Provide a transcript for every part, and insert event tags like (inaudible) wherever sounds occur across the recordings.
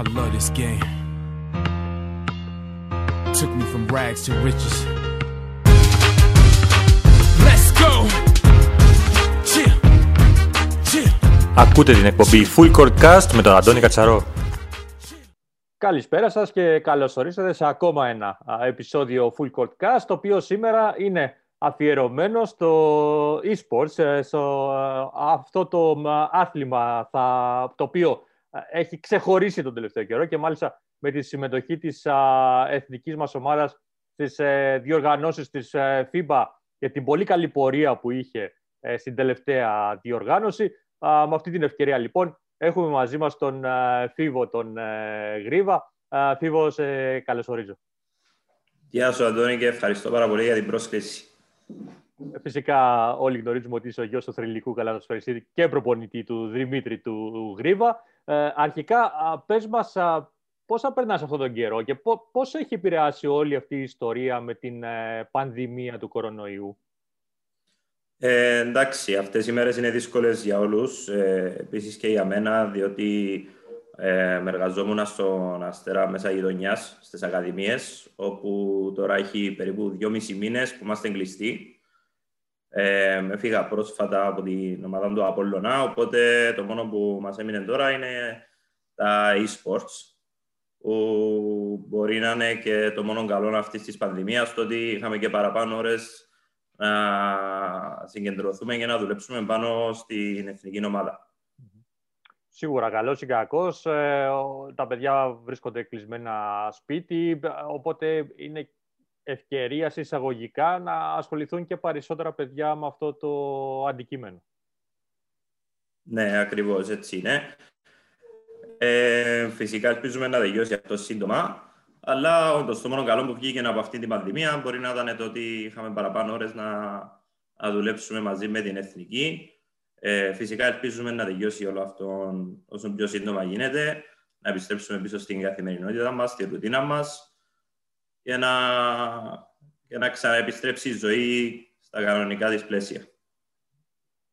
I love this game. Took me from rags to riches. Let's go. Chill. Chill. Ακούτε την εκπομπή Full Court Cast με τον Αντώνη Κατσαρό. Καλησπέρα σας και καλώς ορίσατε σε ακόμα ένα α, επεισόδιο Full Court Cast, το οποίο σήμερα είναι αφιερωμένο στο e-sports, ε, στο, ε, αυτό το μ, άθλημα θα, το οποίο ε, έχει ξεχωρίσει τον τελευταίο καιρό και μάλιστα με τη συμμετοχή της α, εθνικής μας ομάδας στις ε, διοργανώσεις της ε, FIBA και την πολύ καλή πορεία που είχε ε, στην τελευταία διοργάνωση. Α, με αυτή την ευκαιρία λοιπόν έχουμε μαζί μας τον ε, Φίβο τον ε, Γρίβα. Α, Φίβο, σε καλωσορίζω. Γεια σου Αντώνη και ευχαριστώ πάρα πολύ για την πρόσκληση. Ε, Φυσικά όλοι γνωρίζουμε ότι είσαι ο γιος του θρηλυκού καλαθοσφαιριστή και προπονητή του Δημήτρη του Γρίβα. Ε, αρχικά, α, πες μας α, πώς θα περνάς αυτόν τον καιρό και πό- πώς έχει επηρεάσει όλη αυτή η ιστορία με την ε, πανδημία του κορονοϊού; Ε, εντάξει, αυτές οι μέρες είναι δύσκολες για όλους, ε, επίσης και για μένα, διότι ε, με εργαζόμουν στον Αστέρα μέσα γειτονιάς, στις Ακαδημίες, όπου τώρα έχει περίπου δυόμισι μήνες που είμαστε κλειστοί. Ε, έφυγα πρόσφατα από την ομάδα του Απόλλωνα, οπότε το μόνο που μας έμεινε τώρα είναι τα e-sports, που μπορεί να είναι και το μόνο καλό αυτής της πανδημίας, το ότι είχαμε και παραπάνω ώρες να συγκεντρωθούμε και να δουλέψουμε πάνω στην εθνική ομάδα. Σίγουρα, καλός ή κακός, ε, ο- τα παιδιά βρίσκονται κλεισμένα σπίτι, ε, οπότε είναι ευκαιρίας σε εισαγωγικά να ασχοληθούν και περισσότερα παιδιά με αυτό το αντικείμενο. Ναι, ακριβώς έτσι είναι. Ε, φυσικά ελπίζουμε να τελειώσει αυτό σύντομα, αλλά όντως το μόνο καλό που βγήκε από αυτή την πανδημία μπορεί να ήταν το ότι είχαμε παραπάνω ώρες να, να δουλέψουμε μαζί με την εθνική. Ε, φυσικά ελπίζουμε να τελειώσει όλο αυτό όσο πιο σύντομα γίνεται, να επιστρέψουμε πίσω στην καθημερινότητα μας, στη ρουτίνα μας και να, και να ξαναεπιστρέψει η ζωή στα κανονικά της πλαίσια.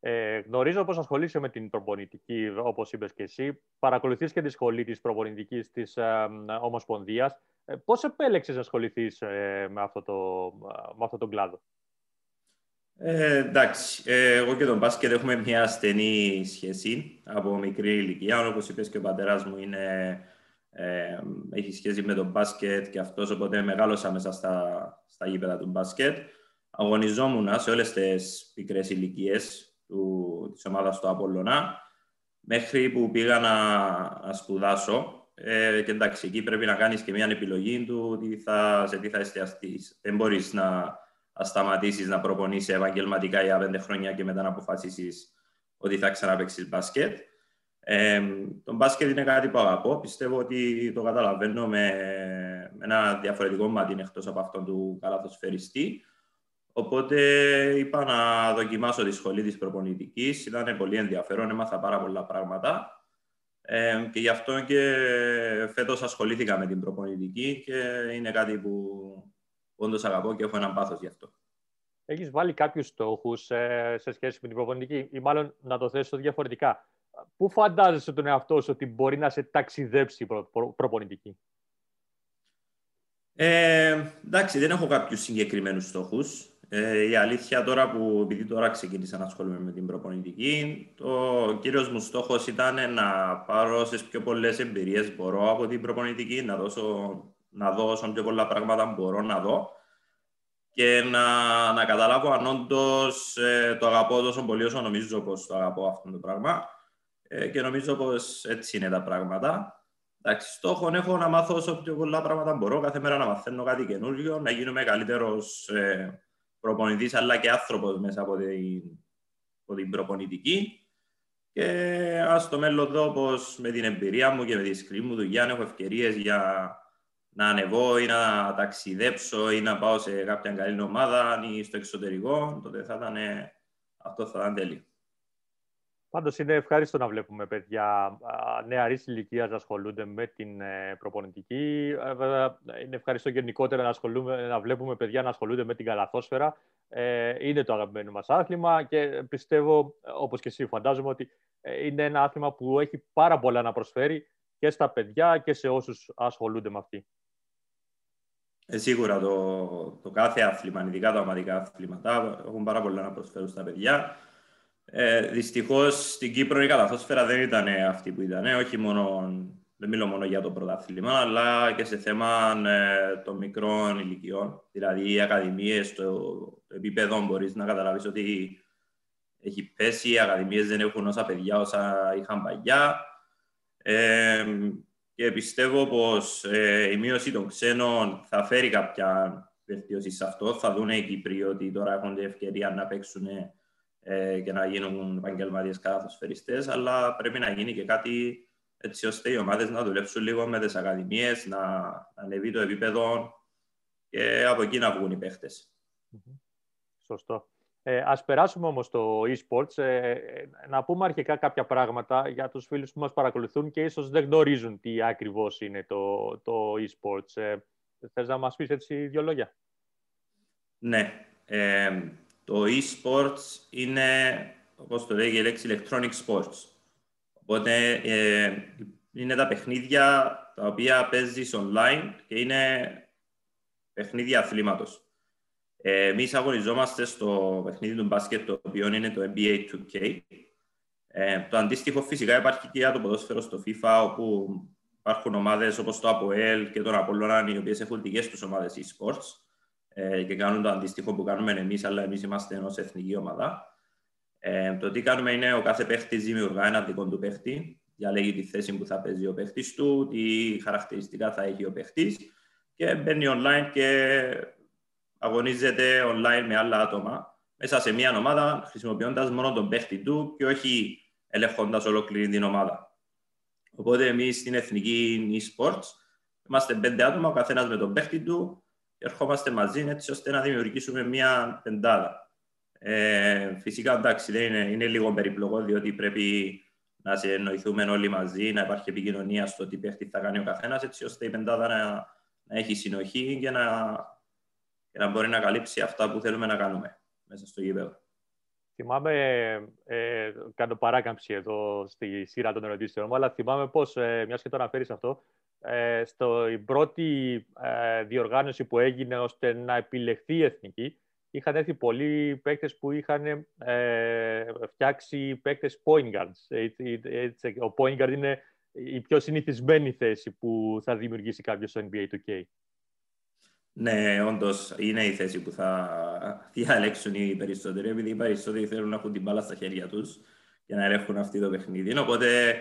Ε, γνωρίζω πως ασχολείσαι με την προπονητική, όπως είπες και εσύ. Παρακολουθείς και τη σχολή της προπονητικής της ε, Ομοσπονδίας. Ε, πώς επέλεξες να ασχοληθείς ε, με, αυτό το, με αυτό τον κλάδο; Ε, εντάξει, ε, εγώ και τον μπάσκετ έχουμε μια στενή σχέση από μικρή ηλικία. Όπως είπες και ο πατέρας μου είναι, ε, έχει σχέση με τον μπάσκετ και αυτός, οπότε μεγάλωσα μέσα στα, στα γήπεδα του μπάσκετ. Αγωνιζόμουν σε όλες τις πικρές ηλικίες του, της ομάδας του Απόλλωνα μέχρι που πήγα να, να σπουδάσω. Ε, και εντάξει, εκεί πρέπει να κάνεις και μια επιλογή του τι θα, σε τι θα εστιαστείς. Δεν μπορείς να, να σταματήσεις να προπονείσαι επαγγελματικά για πέντε χρόνια και μετά να αποφασίσεις ότι θα ξαναπέξει μπάσκετ. Ε, το μπάσκετ είναι κάτι που αγαπώ. Πιστεύω ότι το καταλαβαίνω με, με ένα διαφορετικό μάτι εκτός από αυτόν του καλαθοσφαιριστή. Οπότε είπα να δοκιμάσω τη σχολή της προπονητικής. Ήταν πολύ ενδιαφέρον, έμαθα πάρα πολλά πράγματα. Ε, και γι' αυτό και φέτος ασχολήθηκα με την προπονητική και είναι κάτι που όντως αγαπώ και έχω έναν πάθος γι' αυτό. Έχεις βάλει κάποιους στόχους ε, σε σχέση με την προπονητική ή μάλλον να το θέσω διαφορετικά; Πού φαντάζεσαι τον εαυτό σου ότι μπορεί να σε ταξιδέψει η προ, προ, προπονητική; Ε, εντάξει, δεν έχω κάποιους συγκεκριμένους στόχους. Ε, η αλήθεια τώρα που, επειδή τώρα ξεκίνησα να ασχολούμαι με την προπονητική, το κύριος μου στόχος ήταν να πάρω σε πιο πολλές εμπειρίες μπορώ από την προπονητική, να, δώσω, να δω όσο πιο πολλά πράγματα μπορώ να δω και να, να καταλάβω αν όντως ε, το αγαπώ τόσο πολύ όσο νομίζω πως το αγαπώ αυτό το πράγμα ε, και νομίζω πως έτσι είναι τα πράγματα. Εντάξει, στόχο έχω να μάθω όσο πιο πολλά πράγματα μπορώ, κάθε μέρα να μαθαίνω κάτι καινούργιο, να γίνομαι καλύτερος ε, προπονητής αλλά και άνθρωπος μέσα από την, από την προπονητική και ας στο μέλλον δω πως με την εμπειρία μου και με τη σκληρή μου δουλειά έχω ευκαιρίες για να ανεβώ ή να ταξιδέψω ή να πάω σε κάποια καλή ομάδα ή στο εξωτερικό, τότε θα ήταν, αυτό θα ήταν τέλειο. Πάντως είναι ευχάριστο να βλέπουμε παιδιά νεαρής ηλικίας να ασχολούνται με την προπονητική. Βέβαια, είναι ευχαριστώ γενικότερα να, ασχολούμε, να βλέπουμε παιδιά να ασχολούνται με την καλαθόσφαιρα. Ε, είναι το αγαπημένο μας άθλημα και πιστεύω, όπως και εσύ φαντάζομαι, ότι είναι ένα άθλημα που έχει πάρα πολλά να προσφέρει και στα παιδιά και σε όσους ασχολούνται με αυτή. Ε, σίγουρα το, το κάθε άθλημα, ειδικά τα ομαδικά αθλήματα, έχουν πάρα πολλά να προσφέρουν στα παιδιά. Ε, Δυστυχώς στην Κύπρο η καταθόσφαιρα δεν ήταν αυτή που ήταν. Όχι μόνο, δεν μιλώ μόνο για το πρωτάθλημα, αλλά και σε θέμα ε, των μικρών ηλικιών. Δηλαδή, οι ακαδημίες, το, το επίπεδο μπορείς να καταλάβεις ότι έχει πέσει. Οι ακαδημίες δεν έχουν όσα παιδιά όσα είχαν παλιά. Ε, και πιστεύω πως ε, η μείωση των ξένων θα φέρει κάποια βελτίωση σε αυτό. Θα δουν οι Κύπροι ότι τώρα έχουν την ευκαιρία να παίξουν ε, και να γίνουν επαγγελματίες καθοσφαιριστέ, αλλά πρέπει να γίνει και κάτι έτσι ώστε οι ομάδες να δουλέψουν λίγο με τις ακαδημίες, να, να ανεβεί το επίπεδο και από εκεί να βγουν οι παίχτες. Σωστό. Ε, ας περάσουμε όμως στο e-sports. Ε, ε, να πούμε αρχικά κάποια πράγματα για τους φίλους που μας παρακολουθούν και ίσως δεν γνωρίζουν τι ακριβώς είναι το, το e-sports. Ε, θες να μας πεις έτσι δύο λόγια; Ναι. Ε, το e-sports είναι, όπως το λέει η λέξη, electronic sports. Οπότε ε, είναι τα παιχνίδια τα οποία παίζεις online και είναι παιχνίδια αθλήματος. Ε, Εμείς αγωνιζόμαστε στο παιχνίδι του μπάσκετ, το οποίο είναι το NBA 2K. Ε, το αντίστοιχο φυσικά υπάρχει και για το ποδόσφαιρο στο FIFA, όπου υπάρχουν ομάδες όπως το APOEL και το Apollon, οι οποίες έχουν δικές τους ομάδες e-sports ε, και κάνουν το αντίστοιχο που κάνουμε εμείς, αλλά εμείς είμαστε ενός εθνική ομάδα. Ε, το τι κάνουμε είναι ο κάθε παίχτης δημιουργά ένα δικό του παίχτη, διαλέγει τη θέση που θα παίζει ο παίχτης του, τι χαρακτηριστικά θα έχει ο παίχτης και μπαίνει online και αγωνίζεται online με άλλα άτομα μέσα σε μια ομάδα χρησιμοποιώντας μόνο τον παίχτη του και όχι ελέγχοντας ολόκληρη την ομάδα. Οπότε εμείς στην εθνική e-sports είμαστε πέντε άτομα, ο καθένας με τον παίχτη του και ερχόμαστε μαζί έτσι ώστε να δημιουργήσουμε μια πεντάδα. Ε, φυσικά εντάξει, δεν είναι, είναι λίγο περιπλοκό διότι πρέπει να συνεννοηθούμε όλοι μαζί, να υπάρχει επικοινωνία στο τι παίχτη θα κάνει ο καθένας, έτσι ώστε η πεντάδα να, να έχει συνοχή και να και να μπορεί να καλύψει αυτά που θέλουμε να κάνουμε μέσα στο γήπεδο. Θυμάμαι, ε, κάνω παράκαμψη εδώ στη σειρά των ερωτήσεων μου, αλλά θυμάμαι πώς, ε, μιας και το αναφέρεις αυτό, ε, στο, η πρώτη ε, διοργάνωση που έγινε ώστε να επιλεχθεί η εθνική, είχαν έρθει πολλοί παίκτες που είχαν ε, φτιάξει παίκτες point guards. ο point guard είναι η πιο συνηθισμένη θέση που θα δημιουργήσει κάποιος στο NBA 2K. Ναι, όντως είναι η θέση που θα διαλέξουν οι περισσότεροι, επειδή οι περισσότεροι θέλουν να έχουν την μπάλα στα χέρια τους για να ελέγχουν αυτή το παιχνίδι. Οπότε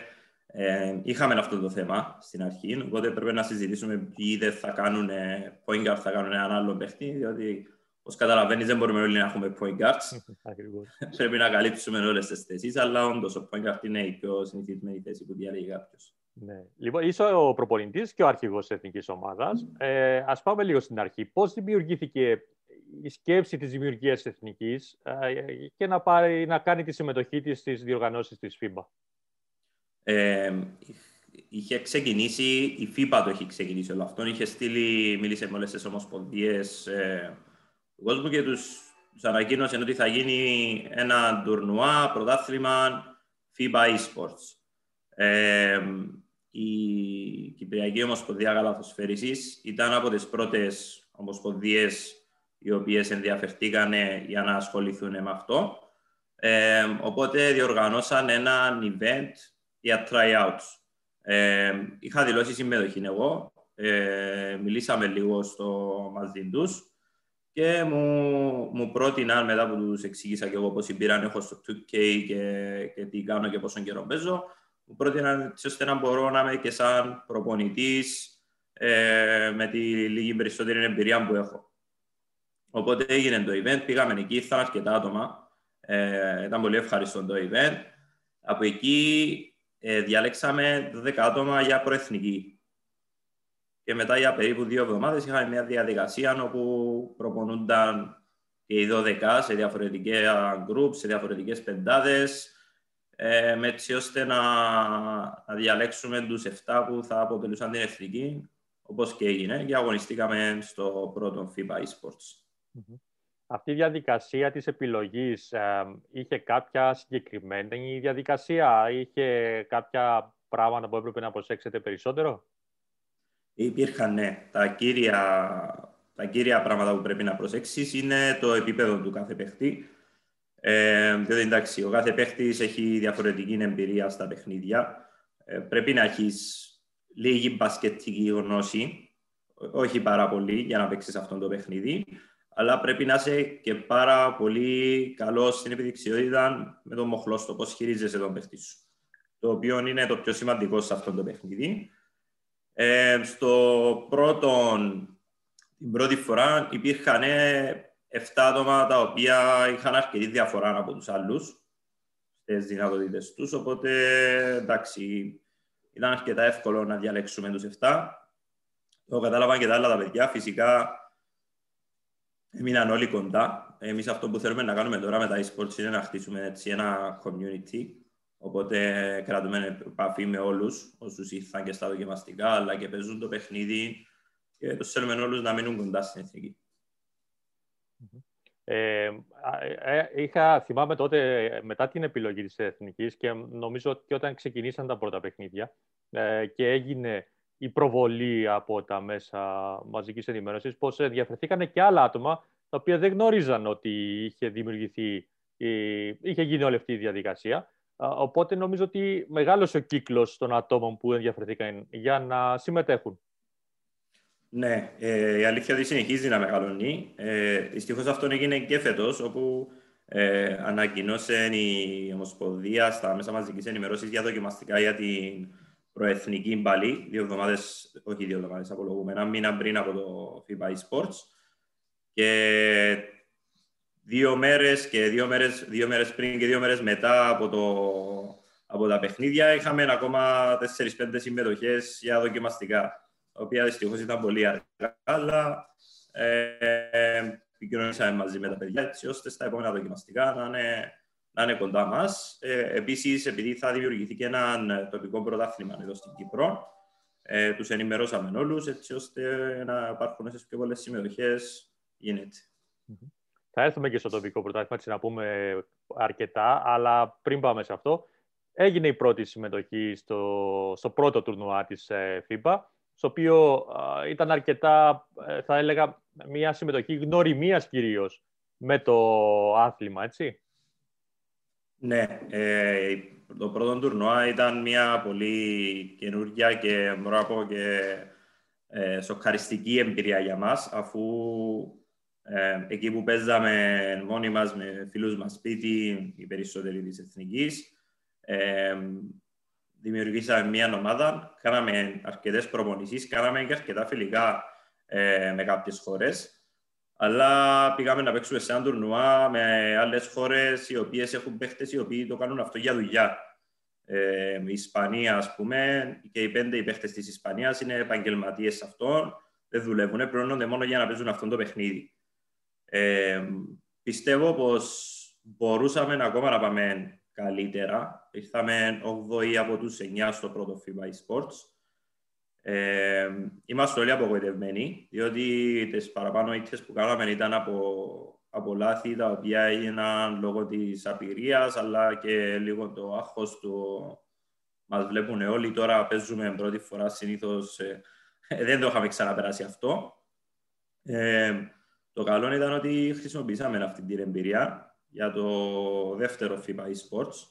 ε, είχαμε αυτό το θέμα στην αρχή. Οπότε πρέπει να συζητήσουμε ποιοι δεν θα κάνουν point guard, θα κάνουν έναν άλλο παιχνίδι, διότι όπως καταλαβαίνεις δεν μπορούμε όλοι να έχουμε point guards. (laughs) (laughs) πρέπει να καλύψουμε όλες τις θέσεις, αλλά όντως ο point guard είναι η πιο συνηθισμένη θέση που διαλέγει κάποιος. Ναι. Λοιπόν, είσαι ο προπονητής και ο αρχηγός τη εθνικής ομάδας. Ε, Α πάμε λίγο στην αρχή. Πώς δημιουργήθηκε η σκέψη της δημιουργίας της εθνικής ε, και να, πάρει, να κάνει τη συμμετοχή της στις διοργανώσεις της FIBA. Ε, είχε ξεκινήσει, η FIBA το έχει ξεκινήσει όλο αυτό. Είχε στείλει, μίλησε με όλες τις ομοσπονδίες ε, του κόσμου και τους τους ανακοίνωσε ότι θα γίνει ένα τουρνουά, πρωτάθλημα FIBA eSports. Ε, η Κυπριακή Ομοσπονδία Καλαθοσφαίρισης ήταν από τις πρώτες ομοσπονδίες οι οποίες ενδιαφερθήκαν για να ασχοληθούν με αυτό. Ε, οπότε διοργανώσαν ένα event για tryouts. Ε, είχα δηλώσει συμμετοχή εγώ, ε, μιλήσαμε λίγο στο μαζί τους και μου, μου πρότειναν μετά που τους εξήγησα και εγώ πώς πήραν έχω στο 2K και, και τι κάνω και πόσο καιρό παίζω μου πρότειναν έτσι ώστε να μπορώ να είμαι και σαν προπονητής ε, με τη λίγη περισσότερη εμπειρία που έχω. Οπότε έγινε το event, πήγαμε εκεί, ήρθαν αρκετά άτομα. Ε, ήταν πολύ ευχαριστώ το event. Από εκεί ε, διαλέξαμε 12 άτομα για προεθνική. Και μετά για περίπου δύο εβδομάδες είχαμε μια διαδικασία όπου προπονούνταν και οι 12 σε διαφορετικά groups, σε διαφορετικές πεντάδες, ε, έτσι ώστε να, να διαλέξουμε τους 7 που θα αποτελούσαν την εθνική, όπως και έγινε, και αγωνιστήκαμε στο πρώτο FIBA eSports. Αυτή η διαδικασία της επιλογής ε, είχε κάποια συγκεκριμένη διαδικασία, είχε κάποια πράγματα που έπρεπε να προσέξετε περισσότερο; Υπήρχαν, ναι. Τα κύρια, τα κύρια πράγματα που πρέπει να προσέξεις είναι το επίπεδο του κάθε παίχτη. Ε, διότι εντάξει, ο κάθε παίχτης έχει διαφορετική εμπειρία στα παιχνίδια. Ε, πρέπει να έχεις λίγη μπασκετική γνώση, όχι πάρα πολύ, για να παίξεις αυτό το παιχνίδι, αλλά πρέπει να είσαι και πάρα πολύ καλός στην επιδειξιότητα με τον μοχλό στο πώς χειρίζεσαι τον παίχτη σου. Το οποίο είναι το πιο σημαντικό σε αυτό το παιχνίδι. Ε, στο πρώτο, την πρώτη φορά υπήρχαν 7 άτομα τα οποία είχαν αρκετή διαφορά από τους άλλους στις δυνατότητες τους, οπότε εντάξει, ήταν αρκετά εύκολο να διαλέξουμε τους 7. Το κατάλαβαν και τα άλλα τα παιδιά, φυσικά έμειναν όλοι κοντά. Εμείς αυτό που θέλουμε να κάνουμε τώρα με τα e-sports είναι να χτίσουμε έτσι ένα community, οπότε κρατούμε επαφή με όλους όσους ήρθαν και στα δοκιμαστικά, αλλά και παίζουν το παιχνίδι και τους θέλουμε όλους να μείνουν κοντά στην εθνική. Ε, ε, είχα, θυμάμαι τότε μετά την επιλογή της Εθνικής και νομίζω ότι όταν ξεκινήσαν τα πρώτα παιχνίδια ε, και έγινε η προβολή από τα μέσα μαζικής ενημέρωσης πως διαφερθήκαν και άλλα άτομα τα οποία δεν γνώριζαν ότι είχε δημιουργηθεί, είχε γίνει όλη αυτή η διαδικασία. Οπότε νομίζω ότι μεγάλωσε ο κύκλος των ατόμων που ενδιαφερθήκαν για να συμμετέχουν. Ναι, ε, η αλήθεια ότι συνεχίζει να μεγαλώνει. Ε, Δυστυχώς αυτό έγινε και φέτος, όπου ε, ανακοινώσε η Ομοσπονδία στα μέσα μαζικής ενημέρωσης για δοκιμαστικά για την προεθνική μπαλή, δύο εβδομάδες, όχι δύο εβδομάδες, απολογούμε, ένα μήνα πριν από το FIBA eSports. Και δύο μέρες και δύο μέρες, δύο μέρες πριν και δύο μέρες μετά από, το, από τα παιχνίδια είχαμε ακόμα 4-5 συμμετοχές για δοκιμαστικά τα οποία δυστυχώς ήταν πολύ αργά, αλλά ε, επικοινωνήσαμε μαζί με τα παιδιά έτσι ώστε στα επόμενα δοκιμαστικά να είναι, να είναι κοντά μας. Ε, Επίσης, επειδή θα δημιουργηθεί και ένα τοπικό πρωτάθλημα εδώ στην Κύπρο, ε, τους ενημερώσαμε όλους έτσι ώστε να υπάρχουν σε πιο πολλές συμμετοχές. Γίνεται. Θα έρθουμε και στο τοπικό πρωτάθλημα, έτσι να πούμε αρκετά, αλλά πριν πάμε σε αυτό, έγινε η πρώτη συμμετοχή στο, στο πρώτο τουρνουά της ε, FIBA στο οποίο ήταν αρκετά, ε, θα έλεγα, μια συμμετοχή γνωριμίας κυρίως με το άθλημα, έτσι. Ναι, ε, το πρώτο τουρνουά ήταν μια πολύ καινούργια και μπορώ να πω και ε, σοκαριστική εμπειρία για μας, αφού ε, εκεί που παίζαμε μόνοι μας με φίλους μας σπίτι, οι περισσότεροι της Εθνικής, ε, δημιουργήσαμε μια ομάδα, κάναμε αρκετές προπονήσεις, κάναμε και αρκετά φιλικά ε, με κάποιες χώρες. Αλλά πήγαμε να παίξουμε σε ένα τουρνουά με άλλες χώρες οι οποίες έχουν παίχτες οι οποίοι το κάνουν αυτό για δουλειά. Ε, η Ισπανία, ας πούμε, και οι πέντε παίχτες της Ισπανίας είναι επαγγελματίες αυτών. Δεν δουλεύουν, πληρώνονται μόνο για να παίζουν αυτό το παιχνίδι. Ε, πιστεύω πως μπορούσαμε ακόμα να πάμε καλύτερα. Ήρθαμε 8η από τους 9 στο πρώτο FIBA eSports. Ε, είμαστε όλοι απογοητευμένοι, διότι τις παραπάνω ήττες που κάναμε ήταν από, από λάθη τα οποία έγιναν λόγω της απειρίας, αλλά και λίγο το άγχος του μας βλέπουν όλοι. Τώρα παίζουμε πρώτη φορά συνήθως, ε, δεν το είχαμε ξαναπεράσει αυτό. Ε, το καλό ήταν ότι χρησιμοποιήσαμε αυτή την εμπειρία για το δεύτερο FIBA eSports,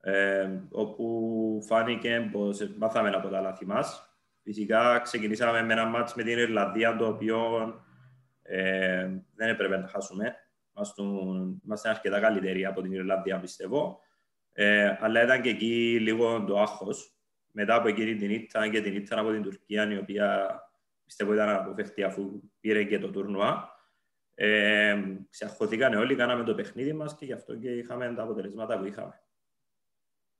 ε, όπου φάνηκε πως μάθαμε από τα λάθη μας. Φυσικά ξεκινήσαμε με ένα μάτς με την Ιρλανδία, το οποίο ε, δεν έπρεπε να χάσουμε. Είμαστε αρκετά καλύτεροι από την Ιρλανδία, πιστεύω. Ε, αλλά ήταν και εκεί λίγο το άγχος. Μετά από εκείνη την ήττα και την ήττα από την Τουρκία, η οποία πιστεύω ήταν αποφευκτή αφού πήρε και το τουρνουά. Ε, ξεχωθήκαν όλοι, κάναμε το παιχνίδι μας και γι' αυτό και είχαμε τα αποτελέσματα που είχαμε.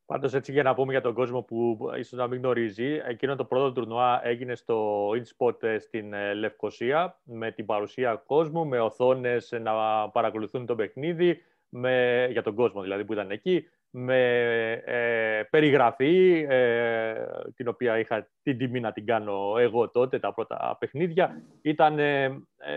Πάντως έτσι για να πούμε για τον κόσμο που ίσως να μην γνωρίζει, εκείνο το πρώτο τουρνουά έγινε στο InSpot ε, στην ε, Λευκοσία με την παρουσία κόσμου, με οθόνες να παρακολουθούν το παιχνίδι, με, για τον κόσμο δηλαδή που ήταν εκεί, με ε, περιγραφή, ε, την οποία είχα την τιμή να την κάνω εγώ τότε, τα πρώτα παιχνίδια. Ήταν ε,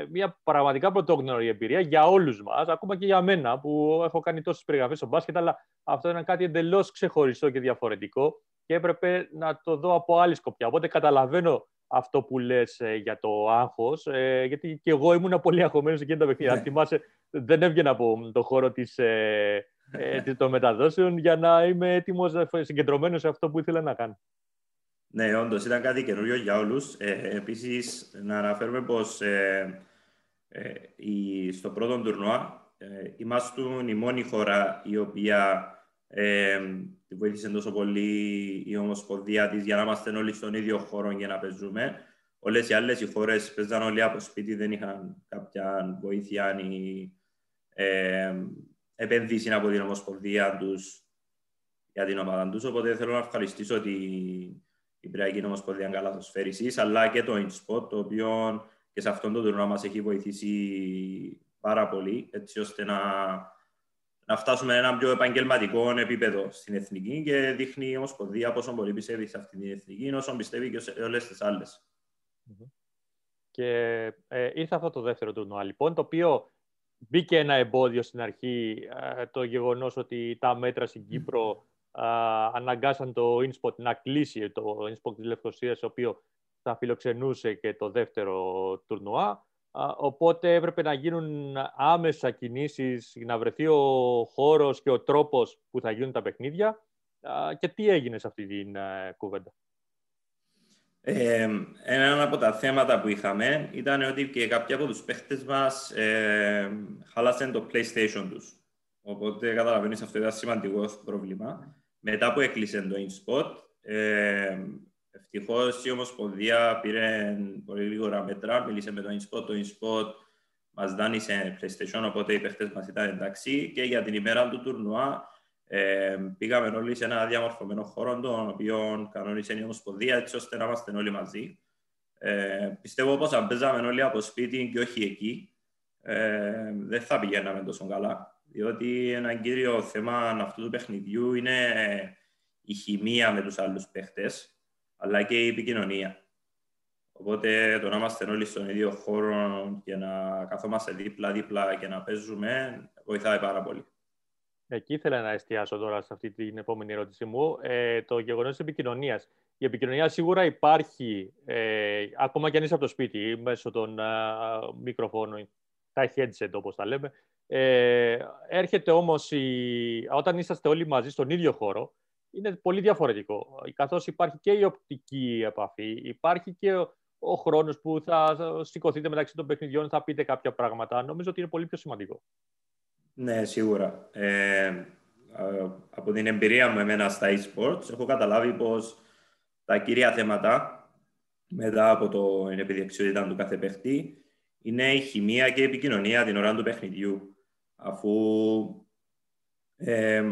μια πραγματικά πρωτόγνωρη εμπειρία για όλους μας, ακόμα και για μένα που έχω κάνει τόσες περιγραφές στο μπάσκετ, αλλά αυτό ήταν κάτι εντελώς ξεχωριστό και διαφορετικό. και έπρεπε να το δω από άλλη σκοπιά. Οπότε καταλαβαίνω αυτό που λες ε, για το άγχος, ε, γιατί και εγώ ήμουν πολύ αγχωμένος εκείνη τα παιχνίδια. Αν θυμάσαι, δεν έβγαινα από το χώρο της, ε, ε, των μεταδόσεων για να είμαι έτοιμος, συγκεντρωμένος σε αυτό που ήθελα να κάνω. Ναι, όντως ήταν κάτι καινούριο για όλους. Ε, Επίσης, να αναφέρουμε πως ε, ε, στο πρώτο τουρνουά ε, είμαστε η μόνη χώρα η οποία ε, βοήθησε τόσο πολύ η Ομοσπονδία της για να είμαστε όλοι στον ίδιο χώρο για να παίζουμε. Όλες οι άλλες χώρες παίζαν όλοι από σπίτι, δεν είχαν κάποια βοήθεια ή ε, επενδύσει από την Ομοσπονδία τους για την ομάδα τους. Οπότε θέλω να ευχαριστήσω την η Πυριακή Ομοσπονδία Καλαθοσφαίρισης, αλλά και το InSpot, το οποίο και σε αυτόν τον τουρνουά μας έχει βοηθήσει πάρα πολύ, έτσι ώστε να, να φτάσουμε ένα πιο επαγγελματικό επίπεδο στην εθνική και δείχνει η Ομοσπονδία πόσο πολύ πιστεύει σε αυτή την εθνική, όσο πιστεύει και σε όλες τις άλλες. Και ε, ήρθε αυτό το δεύτερο τουρνουά, λοιπόν, το οποίο μπήκε ένα εμπόδιο στην αρχή, ε, το γεγονός ότι τα μέτρα στην Κύπρο αναγκάσαν το InSpot να κλείσει το InSpot της Λευκοσίας, το οποίος θα φιλοξενούσε και το δεύτερο τουρνουά. Οπότε έπρεπε να γίνουν άμεσα κινήσεις, να βρεθεί ο χώρος και ο τρόπος που θα γίνουν τα παιχνίδια. Και τι έγινε σε αυτή την κουβέντα; Ε, ένα από τα θέματα που είχαμε ήταν ότι και κάποιοι από τους παίχτες μας ε, χάλασαν το PlayStation τους. Οπότε καταλαβαίνεις αυτό ήταν σημαντικό πρόβλημα. Μετά που έκλεισε το InSpot, ε, ευτυχώς η Ομοσπονδία πήρε πολύ γρήγορα μέτρα, μίλησε με το InSpot. Το InSpot μας δάνεισε PlayStation, οπότε οι παίχτες μας ήταν εντάξει. Και για την ημέρα του τουρνουά ε, πήγαμε όλοι σε ένα διαμορφωμένο χώρο, τον οποίο κανόνισε η Ομοσπονδία, έτσι ώστε να είμαστε όλοι μαζί. Ε, πιστεύω πως αν παίζαμε όλοι από σπίτι και όχι εκεί, ε, δεν θα πηγαίναμε τόσο καλά διότι ένα κύριο θέμα αυτού του παιχνιδιού είναι η χημεία με τους άλλους παίχτες, αλλά και η επικοινωνία. Οπότε το να είμαστε όλοι στον ίδιο χώρο και να καθόμαστε δίπλα-δίπλα και να παίζουμε βοηθάει πάρα πολύ. Εκεί ήθελα να εστιάσω τώρα σε αυτή την επόμενη ερώτησή μου. Ε, το γεγονός της επικοινωνίας. Η επικοινωνία σίγουρα υπάρχει, ε, ακόμα και αν είσαι από το σπίτι, μέσω των μικροφώνων, τα headset όπως τα λέμε. Ε, έρχεται όμως, η... όταν είσαστε όλοι μαζί στον ίδιο χώρο, είναι πολύ διαφορετικό. Καθώς υπάρχει και η οπτική επαφή, υπάρχει και ο, ο χρόνος που θα σηκωθείτε μεταξύ των παιχνιδιών, θα πείτε κάποια πράγματα. Νομίζω ότι είναι πολύ πιο σημαντικό. Ναι, σίγουρα. Ε, από την εμπειρία μου εμένα στα e-sports, έχω καταλάβει πως τα κυρία θέματα μετά από την επιδεξιότητα του κάθε παίχτη είναι η χημεία και η επικοινωνία την ώρα του παιχνιδιού. Αφού ε,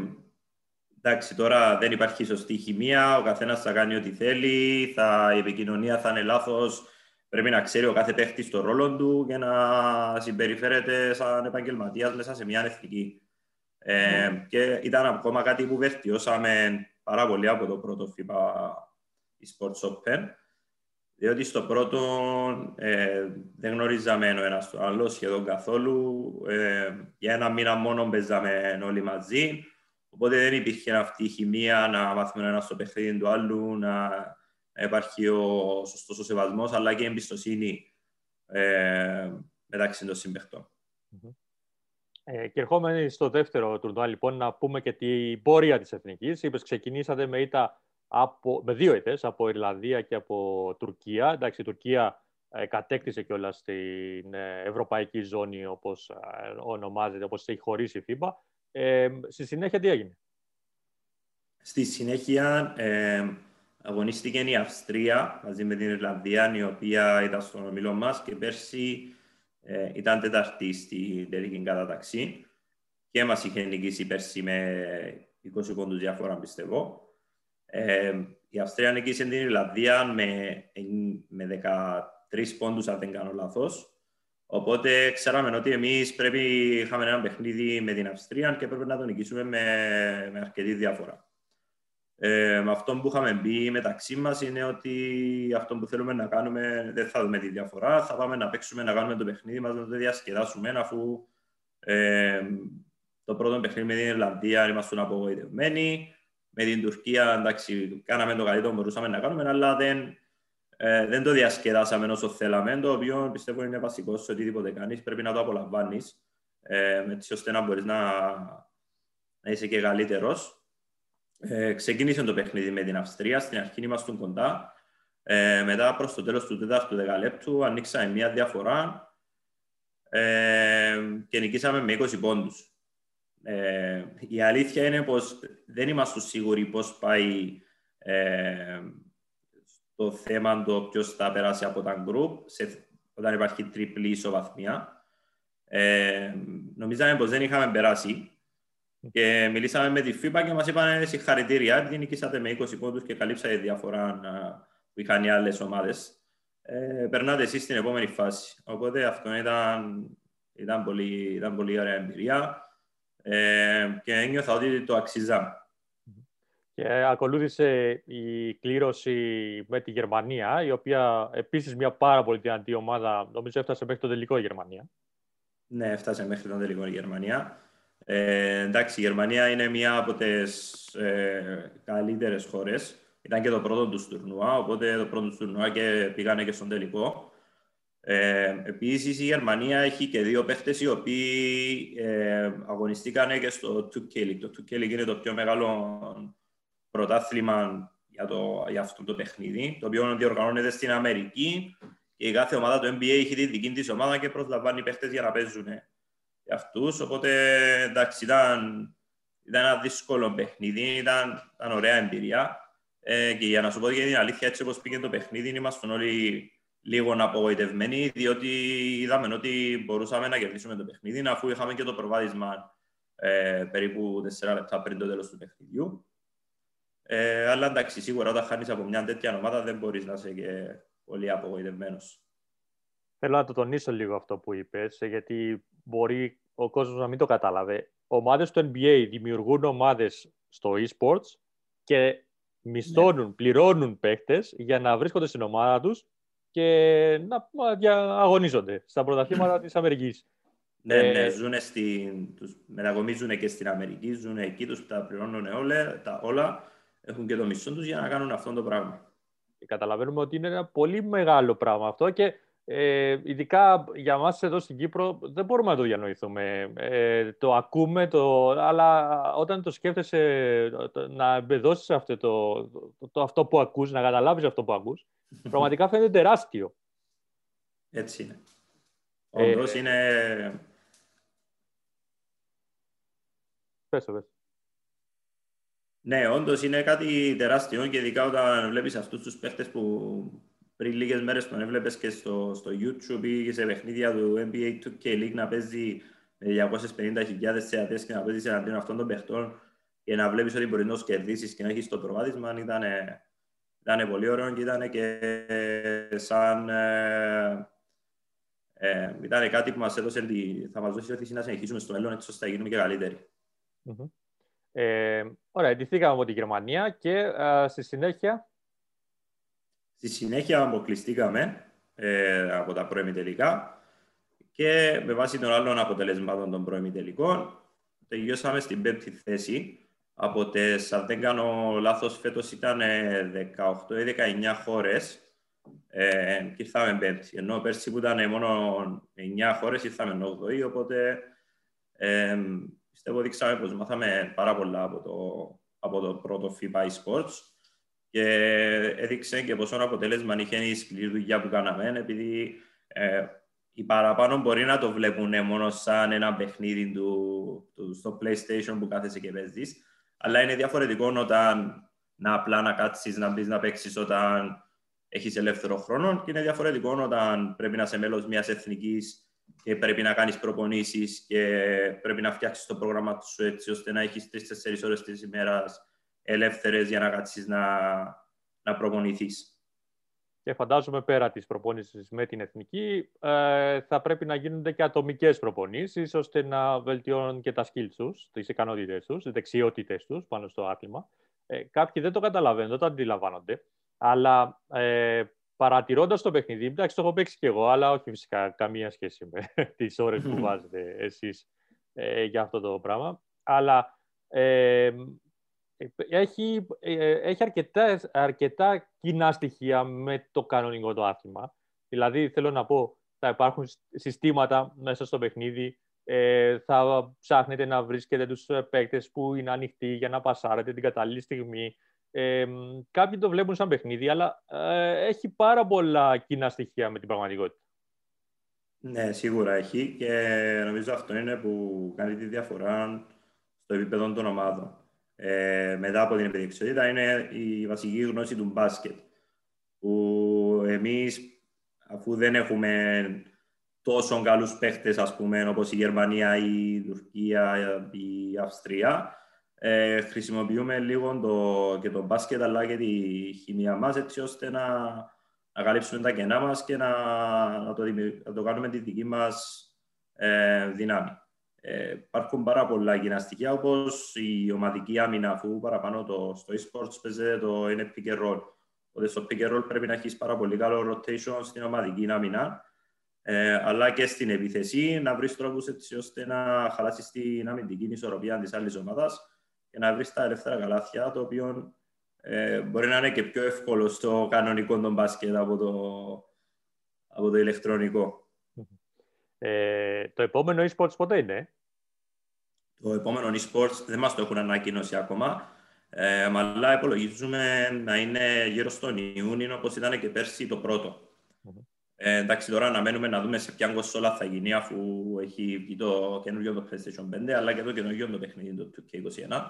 εντάξει, τώρα δεν υπάρχει σωστή χημεία, ο καθένας θα κάνει ό,τι θέλει, θα, η επικοινωνία θα είναι λάθος. Πρέπει να ξέρει ο κάθε παίχτης το ρόλο του και να συμπεριφέρεται σαν επαγγελματίας μέσα σε μια εθνική. Ε, mm. Και ήταν ακόμα κάτι που βελτιώσαμε πάρα πολύ από το πρώτο FIBA Sports Open διότι στο πρώτο ε, δεν γνωρίζαμε ο ένας τον άλλο σχεδόν καθόλου. Ε, για ένα μήνα μόνο παίζαμε όλοι μαζί. Οπότε δεν υπήρχε αυτή η χημεία να μάθουμε ένας στο παιχνίδι του άλλου, να, να υπάρχει ο σωστός ο σεβασμός, αλλά και η εμπιστοσύνη ε, μεταξύ των συμπαιχτών. Ε, και ερχόμενοι στο δεύτερο τουρνουά, λοιπόν, να πούμε και την πορεία της Εθνικής. Είπες, ξεκινήσατε με ήττα από, με δύο ήττες, από Ιρλανδία και από Τουρκία. Εντάξει, η Τουρκία ε, κατέκτησε κιόλας στην ε, ευρωπαϊκή ζώνη, όπως ε, ονομάζεται, όπως έχει χωρίσει η FIBA. Ε, στη συνέχεια τι έγινε; Στη συνέχεια ε, αγωνίστηκε η Αυστρία μαζί με την Ιρλανδία, η οποία ήταν στον ομιλό μας και πέρσι ε, ήταν τεταρτή στην τελική κατάταξη και μας είχε νικήσει πέρσι με 20 πόντους διαφορά, πιστεύω. Ε, η Αυστρία νικήσε την Ιρλανδία με, με 13 πόντους, αν δεν κάνω λάθος. Οπότε ξέραμε ότι εμείς πρέπει είχαμε ένα παιχνίδι με την Αυστρία και πρέπει να το νικήσουμε με, με αρκετή διαφορά. Ε, με αυτό που είχαμε μπει μεταξύ μας είναι ότι αυτό που θέλουμε να κάνουμε δεν θα δούμε τη διαφορά. Θα πάμε να παίξουμε να κάνουμε το παιχνίδι μας, να το διασκεδάσουμε αφού ε, το πρώτο παιχνίδι με την Ιρλανδία ήμασταν απογοητευμένοι με την Τουρκία, εντάξει, κάναμε το καλύτερο που μπορούσαμε να κάνουμε, αλλά δεν, ε, δεν το διασκεδάσαμε όσο θέλαμε, το οποίο πιστεύω είναι βασικό σε οτιδήποτε κάνεις, πρέπει να το απολαμβάνεις, ε, έτσι ώστε να μπορείς να, να είσαι και καλύτερος. Ε, ξεκίνησε το παιχνίδι με την Αυστρία, στην αρχή ήμασταν κοντά, ε, μετά προς το τέλος του τέταρτου δεκαλέπτου ανοίξαμε μία διαφορά ε, και νικήσαμε με 20 πόντους. Ε, η αλήθεια είναι πως δεν είμαστε σίγουροι πώς πάει ε, το θέμα το ποιος θα περάσει από τα group σε, όταν υπάρχει τριπλή ισοβαθμία. Ε, νομίζαμε πως δεν είχαμε περάσει και μιλήσαμε με τη FIBA και μας είπαν συγχαρητήρια επειδή νικήσατε με 20 πόντους και καλύψατε διαφορά που είχαν οι άλλες ομάδες. Ε, περνάτε εσείς στην επόμενη φάση. Οπότε αυτό ήταν, ήταν, πολύ, ήταν πολύ ωραία εμπειρία ε, και ένιωθα ότι το αξίζαμε. Και ακολούθησε η κλήρωση με τη Γερμανία, η οποία επίσης μια πάρα πολύ δυνατή ομάδα, νομίζω έφτασε μέχρι το τελικό η Γερμανία. Ναι, έφτασε μέχρι το τελικό η Γερμανία. Ε, εντάξει, η Γερμανία είναι μια από τις ε, καλύτερες χώρες. Ήταν και το πρώτο τους τουρνουά, οπότε το πρώτο τους τουρνουά και πήγανε και στον τελικό. Ε, Επίσης, η Γερμανία έχει και δύο παίχτες οι οποίοι ε, αγωνιστήκαν και στο 2K League. Το 2K League είναι το πιο μεγάλο πρωτάθλημα για, το, για αυτό το παιχνίδι, το οποίο διοργανώνεται στην Αμερική και η κάθε ομάδα του NBA έχει τη δική της ομάδα και προσλαμβάνει παίχτες για να παίζουν για αυτούς. Οπότε εντάξει, ήταν, ήταν ένα δύσκολο παιχνίδι, ήταν, ήταν ωραία εμπειρία. Ε, και για να σου πω και την αλήθεια, έτσι όπως πήγε το παιχνίδι, ήμασταν όλοι λίγο απογοητευμένοι, διότι είδαμε ότι μπορούσαμε να κερδίσουμε το παιχνίδι, αφού είχαμε και το προβάδισμα ε, περίπου 4 λεπτά πριν το τέλος του παιχνιδιού. Ε, αλλά εντάξει, σίγουρα όταν χάνεις από μια τέτοια ομάδα δεν μπορείς να είσαι και πολύ απογοητευμένος. Θέλω να το τονίσω λίγο αυτό που είπες, γιατί μπορεί ο κόσμος να μην το κατάλαβε. Ομάδες του NBA δημιουργούν ομάδες στο eSports και μισθώνουν, ναι. πληρώνουν παίχτε για να βρίσκονται στην ομάδα τους και να αγωνίζονται στα πρωταθλήματα της Αμερικής. Ναι, ε, ναι, ζουν στην, τους μετακομίζουν και στην Αμερική, ζουν εκεί, τους τα πληρώνουν όλα, τα όλα, έχουν και το μισθό τους για να κάνουν αυτό το πράγμα. Και καταλαβαίνουμε ότι είναι ένα πολύ μεγάλο πράγμα αυτό και ε, ειδικά για εμά εδώ στην Κύπρο δεν μπορούμε να το διανοηθούμε. Ε, το ακούμε, το, αλλά όταν το σκέφτεσαι να εμπεδώσεις αυτό, το, το, αυτό που ακούς, να καταλάβεις αυτό που ακούς, (laughs) πραγματικά φαίνεται τεράστιο. Έτσι είναι. Ε, Όντως είναι... Πες το, πες. Ναι, όντως είναι κάτι τεράστιο και ειδικά όταν βλέπεις αυτούς τους παίχτες που πριν λίγες μέρες τον έβλεπες και στο, στο YouTube ή σε παιχνίδια του NBA 2K League να παίζει με 250.000 θεατές και να παίζεις εναντίον αυτών των παιχτών και να βλέπεις ότι μπορεί να τους κερδίσεις και να έχεις το προβάδισμα ήταν, ήταν πολύ ωραίο και ήταν και σαν. Ε, ε, ήταν κάτι που μας έδωσε, θα μας δώσει ότι να συνεχίσουμε στο μέλλον έτσι ώστε να γίνουμε και καλύτεροι. Mm-hmm. Ε, ωραία, εντυθήκαμε από τη Γερμανία και ε, στη συνέχεια Στη συνέχεια αποκλειστήκαμε ε, από τα πρώιμη τελικά και με βάση των άλλων αποτελεσμάτων των πρώιμη τελικών τελειώσαμε στην πέμπτη θέση. Από τις, αν δεν κάνω λάθος, φέτος ήταν 18 ή 19 χώρες ε, και ήρθαμε πέμπτη. Ενώ πέρσι που ήταν μόνο 9 χώρες ήρθαμε 8 οπότε ε, πιστεύω δείξαμε πως μάθαμε πάρα πολλά από το, από το πρώτο FIBA eSports και έδειξε και πόσο αποτέλεσμα είχε η σκληρή δουλειά που κάναμε, επειδή ε, οι παραπάνω μπορεί να το βλέπουν μόνο σαν ένα παιχνίδι του, του, στο PlayStation που κάθεσαι και παίζεις. Αλλά είναι διαφορετικό όταν να απλά να κάτσεις να μπεις να παίξεις όταν έχεις ελεύθερο χρόνο και είναι διαφορετικό όταν πρέπει να είσαι μέλος μιας εθνικής και πρέπει να κάνεις προπονήσεις και πρέπει να φτιάξεις το πρόγραμμα σου έτσι ώστε να έχεις τρει-τέσσερι ώρες της ημέρας ελεύθερες για να κάτσεις να, να προπονηθείς. Και φαντάζομαι πέρα της προπόνησης με την εθνική ε, θα πρέπει να γίνονται και ατομικές προπονήσεις ώστε να βελτιώνουν και τα skills τους, τις ικανότητες τους, τις δεξιότητες τους πάνω στο άθλημα. Ε, κάποιοι δεν το καταλαβαίνουν, δεν το αντιλαμβάνονται, αλλά ε, παρατηρώντας το παιχνίδι, εντάξει το έχω παίξει κι εγώ, αλλά όχι φυσικά καμία σχέση με (laughs) τις ώρες που βάζετε εσείς ε, για αυτό το πράγμα, αλλά ε, έχει, ε, έχει αρκετά, αρκετά κοινά στοιχεία με το κανονικό το άθλημα. Δηλαδή, θέλω να πω, θα υπάρχουν συστήματα μέσα στο παιχνίδι, ε, θα ψάχνετε να βρίσκετε τους ε, παίκτες που είναι ανοιχτοί για να πασάρετε την κατάλληλη στιγμή. Ε, κάποιοι το βλέπουν σαν παιχνίδι, αλλά ε, έχει πάρα πολλά κοινά στοιχεία με την πραγματικότητα. Ναι, σίγουρα έχει και νομίζω αυτό είναι που κάνει τη διαφορά στο επίπεδο των ομάδων. Ε, μετά από την επιδεξιότητα είναι η βασική γνώση του μπάσκετ. Που εμείς, αφού δεν έχουμε τόσο καλούς παίχτες, ας πούμε, όπως η Γερμανία, η Τουρκία, η Αυστρία, ε, χρησιμοποιούμε λίγο το, και το μπάσκετ αλλά και τη χημία μας έτσι ώστε να, να καλύψουμε τα κενά μας και να, να, το, να το κάνουμε τη δική μας ε, δύναμη. Ε, υπάρχουν πάρα πολλά κοινά στοιχεία όπως η ομαδική άμυνα αφού παραπάνω το, στο e-sports παίζεται το είναι pick and roll. Οπότε στο pick and roll πρέπει να έχεις πάρα πολύ καλό rotation στην ομαδική άμυνα ε, αλλά και στην επίθεση να βρεις τρόπους έτσι ώστε να χαλάσεις την αμυντική ισορροπία της άλλης ομάδας και να βρεις τα ελεύθερα καλάθια, το οποίο ε, μπορεί να είναι και πιο εύκολο στο κανονικό των μπάσκετ από το, από το ηλεκτρονικό. Ε, το επόμενο e-sports πότε είναι; Το επόμενο e-sports δεν μας το έχουν ανακοινώσει ακόμα, ε, αλλά υπολογίζουμε να είναι γύρω στον Ιούνιο, όπως ήταν και πέρσι το πρώτο. Ε, εντάξει, τώρα αναμένουμε να δούμε σε ποια κονσόλα θα γίνει αφού έχει βγει το καινούργιο το PlayStation 5 αλλά και το καινούργιο το παιχνίδι το 2K21.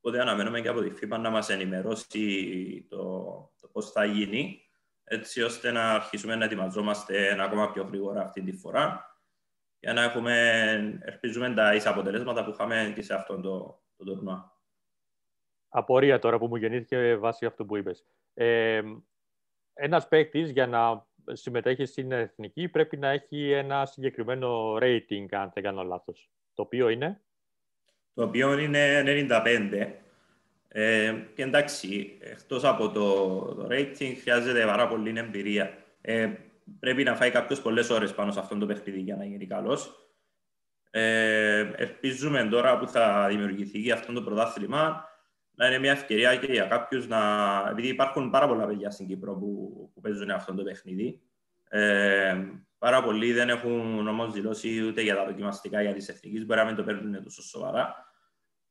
Οπότε αναμένουμε και από τη FIFA να μας ενημερώσει το, το πώς θα γίνει έτσι ώστε να αρχίσουμε να ετοιμαζόμαστε ακόμα πιο γρήγορα αυτή τη φορά για να έχουμε, ελπίζουμε, τα ίσα αποτελέσματα που είχαμε και σε αυτό το, το τουρνουά. Απορία τώρα που μου γεννήθηκε βάσει αυτό που είπες. Ε, ένας παίκτης για να συμμετέχει στην εθνική πρέπει να έχει ένα συγκεκριμένο rating, αν δεν κάνω λάθος. Το οποίο είναι; Το οποίο είναι 95. Ε, και εντάξει, εκτός από το, το rating χρειάζεται πάρα πολύ εμπειρία. Ε, πρέπει να φάει κάποιος πολλές ώρες πάνω σε αυτό το παιχνίδι για να γίνει καλός. Ε, ελπίζουμε τώρα που θα δημιουργηθεί αυτό το πρωτάθλημα να είναι μια ευκαιρία και για κάποιους να. Επειδή υπάρχουν πάρα πολλά παιδιά στην Κύπρο που, που παίζουν αυτό το παιχνίδι. Ε, πάρα πολλοί δεν έχουν όμω δηλώσει ούτε για τα δοκιμαστικά για της εθνικής, μπορεί να μην το παίρνουν τόσο σοβαρά.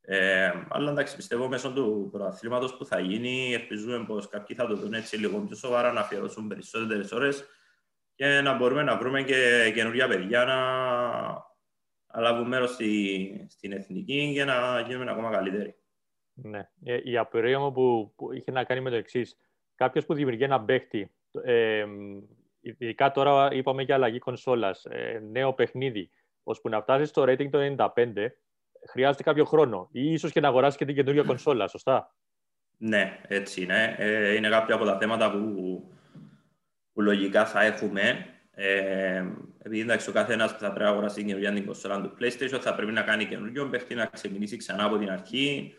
Ε, αλλά εντάξει, πιστεύω μέσω του πρωταθλήματος που θα γίνει, ελπίζουμε πως κάποιοι θα το δουν έτσι λίγο πιο σοβαρά, να αφιερώσουν περισσότερες ώρες και να μπορούμε να βρούμε και καινούργια παιδιά να, να λάβουν μέρος στη, στην εθνική και να γίνουμε ακόμα καλύτεροι. Ναι. Ε, η απορία μου που, που, είχε να κάνει με το εξής. Κάποιος που δημιουργεί ένα παίχτη, ε, ειδικά τώρα είπαμε για αλλαγή κονσόλας, ε, νέο παιχνίδι, ώσπου να φτάσεις στο rating το 95, χρειάζεται κάποιο χρόνο. Ή ίσως και να αγοράσεις και την καινούργια κονσόλα, σωστά; Ναι, έτσι είναι. Ε, είναι κάποια από τα θέματα που, που λογικά θα έχουμε. Ε, επειδή εντάξει, ο καθένας που θα πρέπει να αγοράσει την καινούργια την κονσόλα του PlayStation θα πρέπει να κάνει καινούργιο παίχτη, να ξεκινήσει ξανά από την αρχή.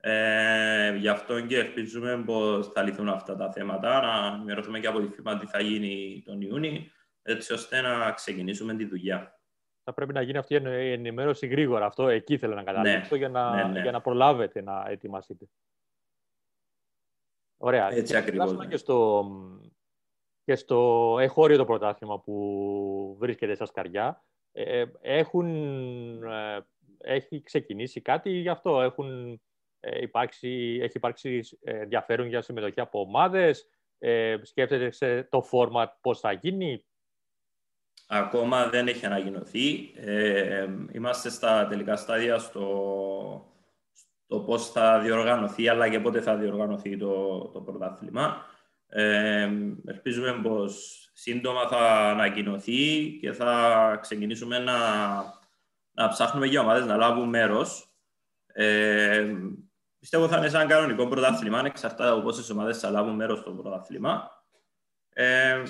Ε, γι' αυτό και ελπίζουμε πως θα λυθούν αυτά τα θέματα, να ενημερωθούμε και από τη FIFA τι θα γίνει τον Ιούνιο, έτσι ώστε να ξεκινήσουμε τη δουλειά. Θα πρέπει να γίνει αυτή η ενημέρωση γρήγορα. Αυτό εκεί θέλω να καταλήξω ναι, για, να, ναι, ναι. για να προλάβετε να ετοιμαστείτε. Ωραία. Έτσι ακριβώς. Και στο, και στο εχώριο το πρωτάθλημα που βρίσκεται στα σκαριά. Ε, έχουν, ε, έχει ξεκινήσει κάτι γι' αυτό; Έχουν, ε, υπάρξει, έχει υπάρξει ενδιαφέρον για συμμετοχή από ομάδες; Ε, σκέφτεται σε το φόρμα πώς θα γίνει; Ακόμα δεν έχει ανακοινωθεί. Ε, είμαστε στα τελικά στάδια στο, στο πώς θα διοργανωθεί αλλά και πότε θα διοργανωθεί το, το πρωτάθλημα. Ε, ελπίζουμε πως σύντομα θα ανακοινωθεί και θα ξεκινήσουμε να, να ψάχνουμε για ομάδες να λάβουν μέρος. Ε, πιστεύω θα είναι σαν κανονικό πρωτάθλημα, ανεξαρτάται από πόσες ομάδες θα λάβουν μέρος στο πρωτάθλημα. Ε,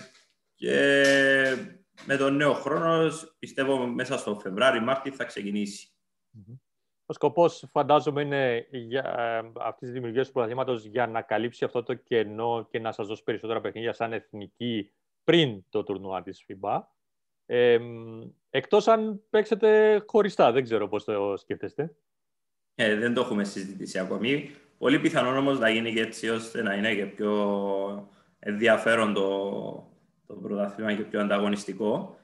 και με τον νέο χρόνος, πιστεύω μέσα στο Φεβράρι-Μάρτι θα ξεκινήσει. Ο σκοπός, φαντάζομαι, είναι για, ε, αυτής της δημιουργίας του πρωταθλήματος για να καλύψει αυτό το κενό και να σας δώσει περισσότερα παιχνίδια σαν εθνική πριν το τουρνουά της FIBA. Ε, εκτός αν παίξετε χωριστά, δεν ξέρω πώς το σκέφτεστε. Ε, δεν το έχουμε συζητήσει ακόμη. Πολύ πιθανόν όμως να γίνει και έτσι ώστε να είναι και πιο ενδιαφέρον το, το πρωτάθλημα και πιο ανταγωνιστικό.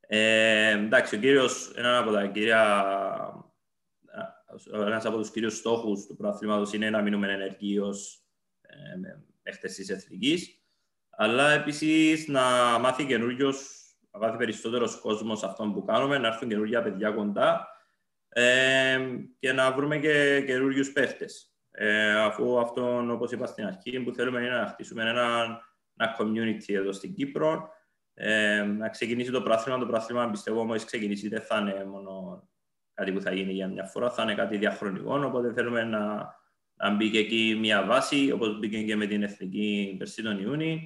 Ε, εντάξει, ο κύριος, ένα από τα κύρια, ένας από τους κύριους στόχους του πρωταθλήματος είναι να μείνουμε ενεργοί ως ε, παίχτες της εθνικής, αλλά επίσης να μάθει καινούριο, να μάθει περισσότερος κόσμος αυτό που κάνουμε, να έρθουν καινούργια παιδιά κοντά ε, και να βρούμε και καινούριου παίχτες. Ε, αφού αυτό, όπως είπα στην αρχή, που θέλουμε είναι να χτίσουμε ένα, ένα community εδώ στην Κύπρο, ε, να ξεκινήσει το πράθυμα. Το πράθυμα πιστεύω μόλι ξεκινήσει δεν θα είναι μόνο κάτι που θα γίνει για μια φορά, θα είναι κάτι διαχρονικό. Οπότε θέλουμε να, να μπει και εκεί μια βάση, όπως μπήκε και με την εθνική περσί τον Ιούνιο,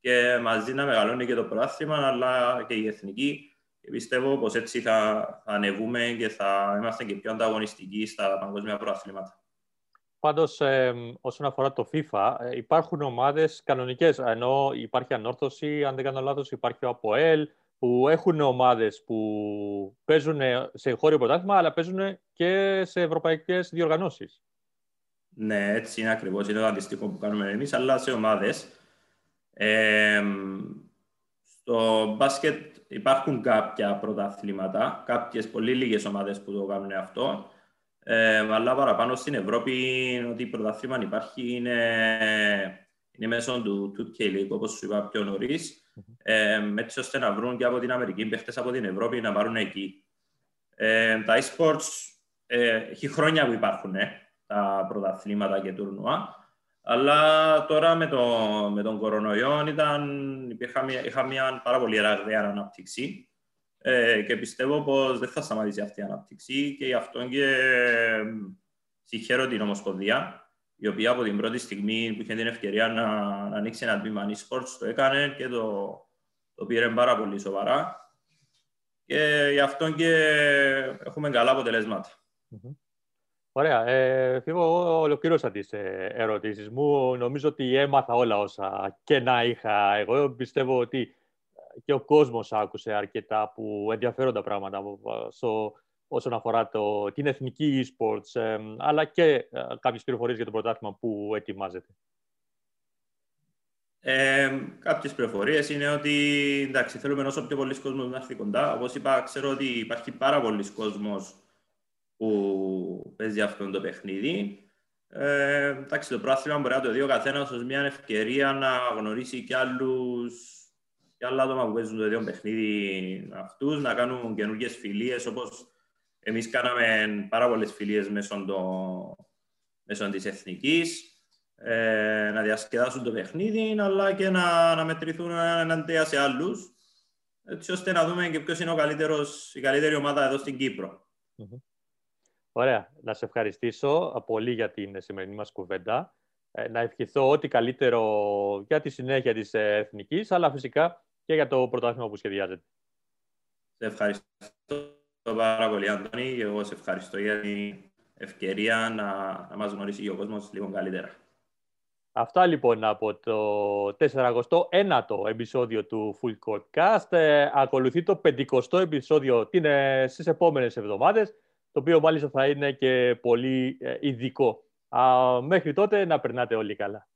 και μαζί να μεγαλώνει και το πράθυμα, αλλά και η εθνική. Και πιστεύω πως έτσι θα, θα ανεβούμε και θα είμαστε και πιο ανταγωνιστικοί στα παγκόσμια προαθλήματα. Πάντως, ε, όσον αφορά το FIFA, ε, υπάρχουν ομάδες κανονικές. Ενώ υπάρχει ανόρθωση, αν δεν κάνω λάθος, υπάρχει ο ΑΠΟΕΛ, που έχουν ομάδες που παίζουν σε χώριο πρωτάθλημα, αλλά παίζουν και σε ευρωπαϊκές διοργανώσεις. Ναι, έτσι είναι ακριβώς. Είναι το αντίστοιχο που κάνουμε εμείς, αλλά σε ομάδες. Ε, στο μπάσκετ υπάρχουν κάποια πρωταθλήματα, κάποιες πολύ λίγες ομάδες που το κάνουν αυτό. Ε, αλλά παραπάνω στην Ευρώπη ότι η πρωταθλήμα υπάρχει είναι, είναι μέσω του 2K League, όπως σου είπα πιο νωρίς, ε, έτσι ώστε να βρουν και από την Αμερική παίχτες από την Ευρώπη να πάρουν εκεί. Ε, τα e-sports ε, έχει χρόνια που υπάρχουν ε, τα πρωταθλήματα και τουρνουά, αλλά τώρα με, το, με τον κορονοϊό ήταν, υπήρχα μια, είχα μια πάρα πολύ ραγδαία ανάπτυξη. Ε, και πιστεύω πως δεν θα σταματήσει αυτή η ανάπτυξη και γι' αυτό και συγχαίρω την Ομοσπονδία η οποία από την πρώτη στιγμή που είχε την ευκαιρία να, να ανοίξει ένα τμήμα e-sports το έκανε και το, το πήρε πάρα πολύ σοβαρά και γι' αυτό και έχουμε καλά αποτελέσματα. Mm-hmm. Ωραία. Ε, εγώ ολοκλήρωσα τις ε, ερωτήσεις μου. Νομίζω ότι έμαθα όλα όσα και να είχα εγώ. Πιστεύω ότι και ο κόσμος άκουσε αρκετά που ενδιαφέροντα πράγματα στο, όσον αφορά το, την εθνική e-sports, ε, αλλά και ε, κάποιες πληροφορίες για το πρωτάθλημα που ετοιμάζεται. Ε, κάποιες πληροφορίες είναι ότι εντάξει, θέλουμε όσο πιο πολλοί κόσμος να έρθει κοντά. Όπως είπα, ξέρω ότι υπάρχει πάρα πολλοί κόσμος που παίζει αυτό το παιχνίδι. Ε, εντάξει, το πρόθυμα μπορεί να το δει ο καθένας ως μια ευκαιρία να γνωρίσει και άλλους και άλλα άτομα που παίζουν το ίδιο παιχνίδι αυτούς, να κάνουν καινούργιες φιλίες όπως εμείς κάναμε πάρα πολλές φιλίες μέσω, το, μέσω της εθνικής. Ε, να διασκεδάσουν το παιχνίδι, αλλά και να, να μετρηθούν εναντία σε άλλους, έτσι ώστε να δούμε και ποιος είναι ο καλύτερος, η καλύτερη ομάδα εδώ στην Κύπρο. Mm-hmm. Ωραία. Να σε ευχαριστήσω πολύ για την σημερινή μας κουβέντα. Ε, να ευχηθώ ό,τι καλύτερο για τη συνέχεια της ε, Εθνικής, αλλά φυσικά και για το πρωτάθλημα που σχεδιάζεται. Σε ευχαριστώ πάρα πολύ, Αντώνη, και εγώ σε ευχαριστώ για την ευκαιρία να, να μας γνωρίσει και ο κόσμος λίγο καλύτερα. Αυτά λοιπόν από το 49ο επεισόδιο του Full Court Cast. Ε, ακολουθεί το 50ο επεισόδιο στις επόμενες εβδομάδες το οποίο μάλιστα θα είναι και πολύ ε, ειδικό. μέχρι τότε να περνάτε όλοι καλά.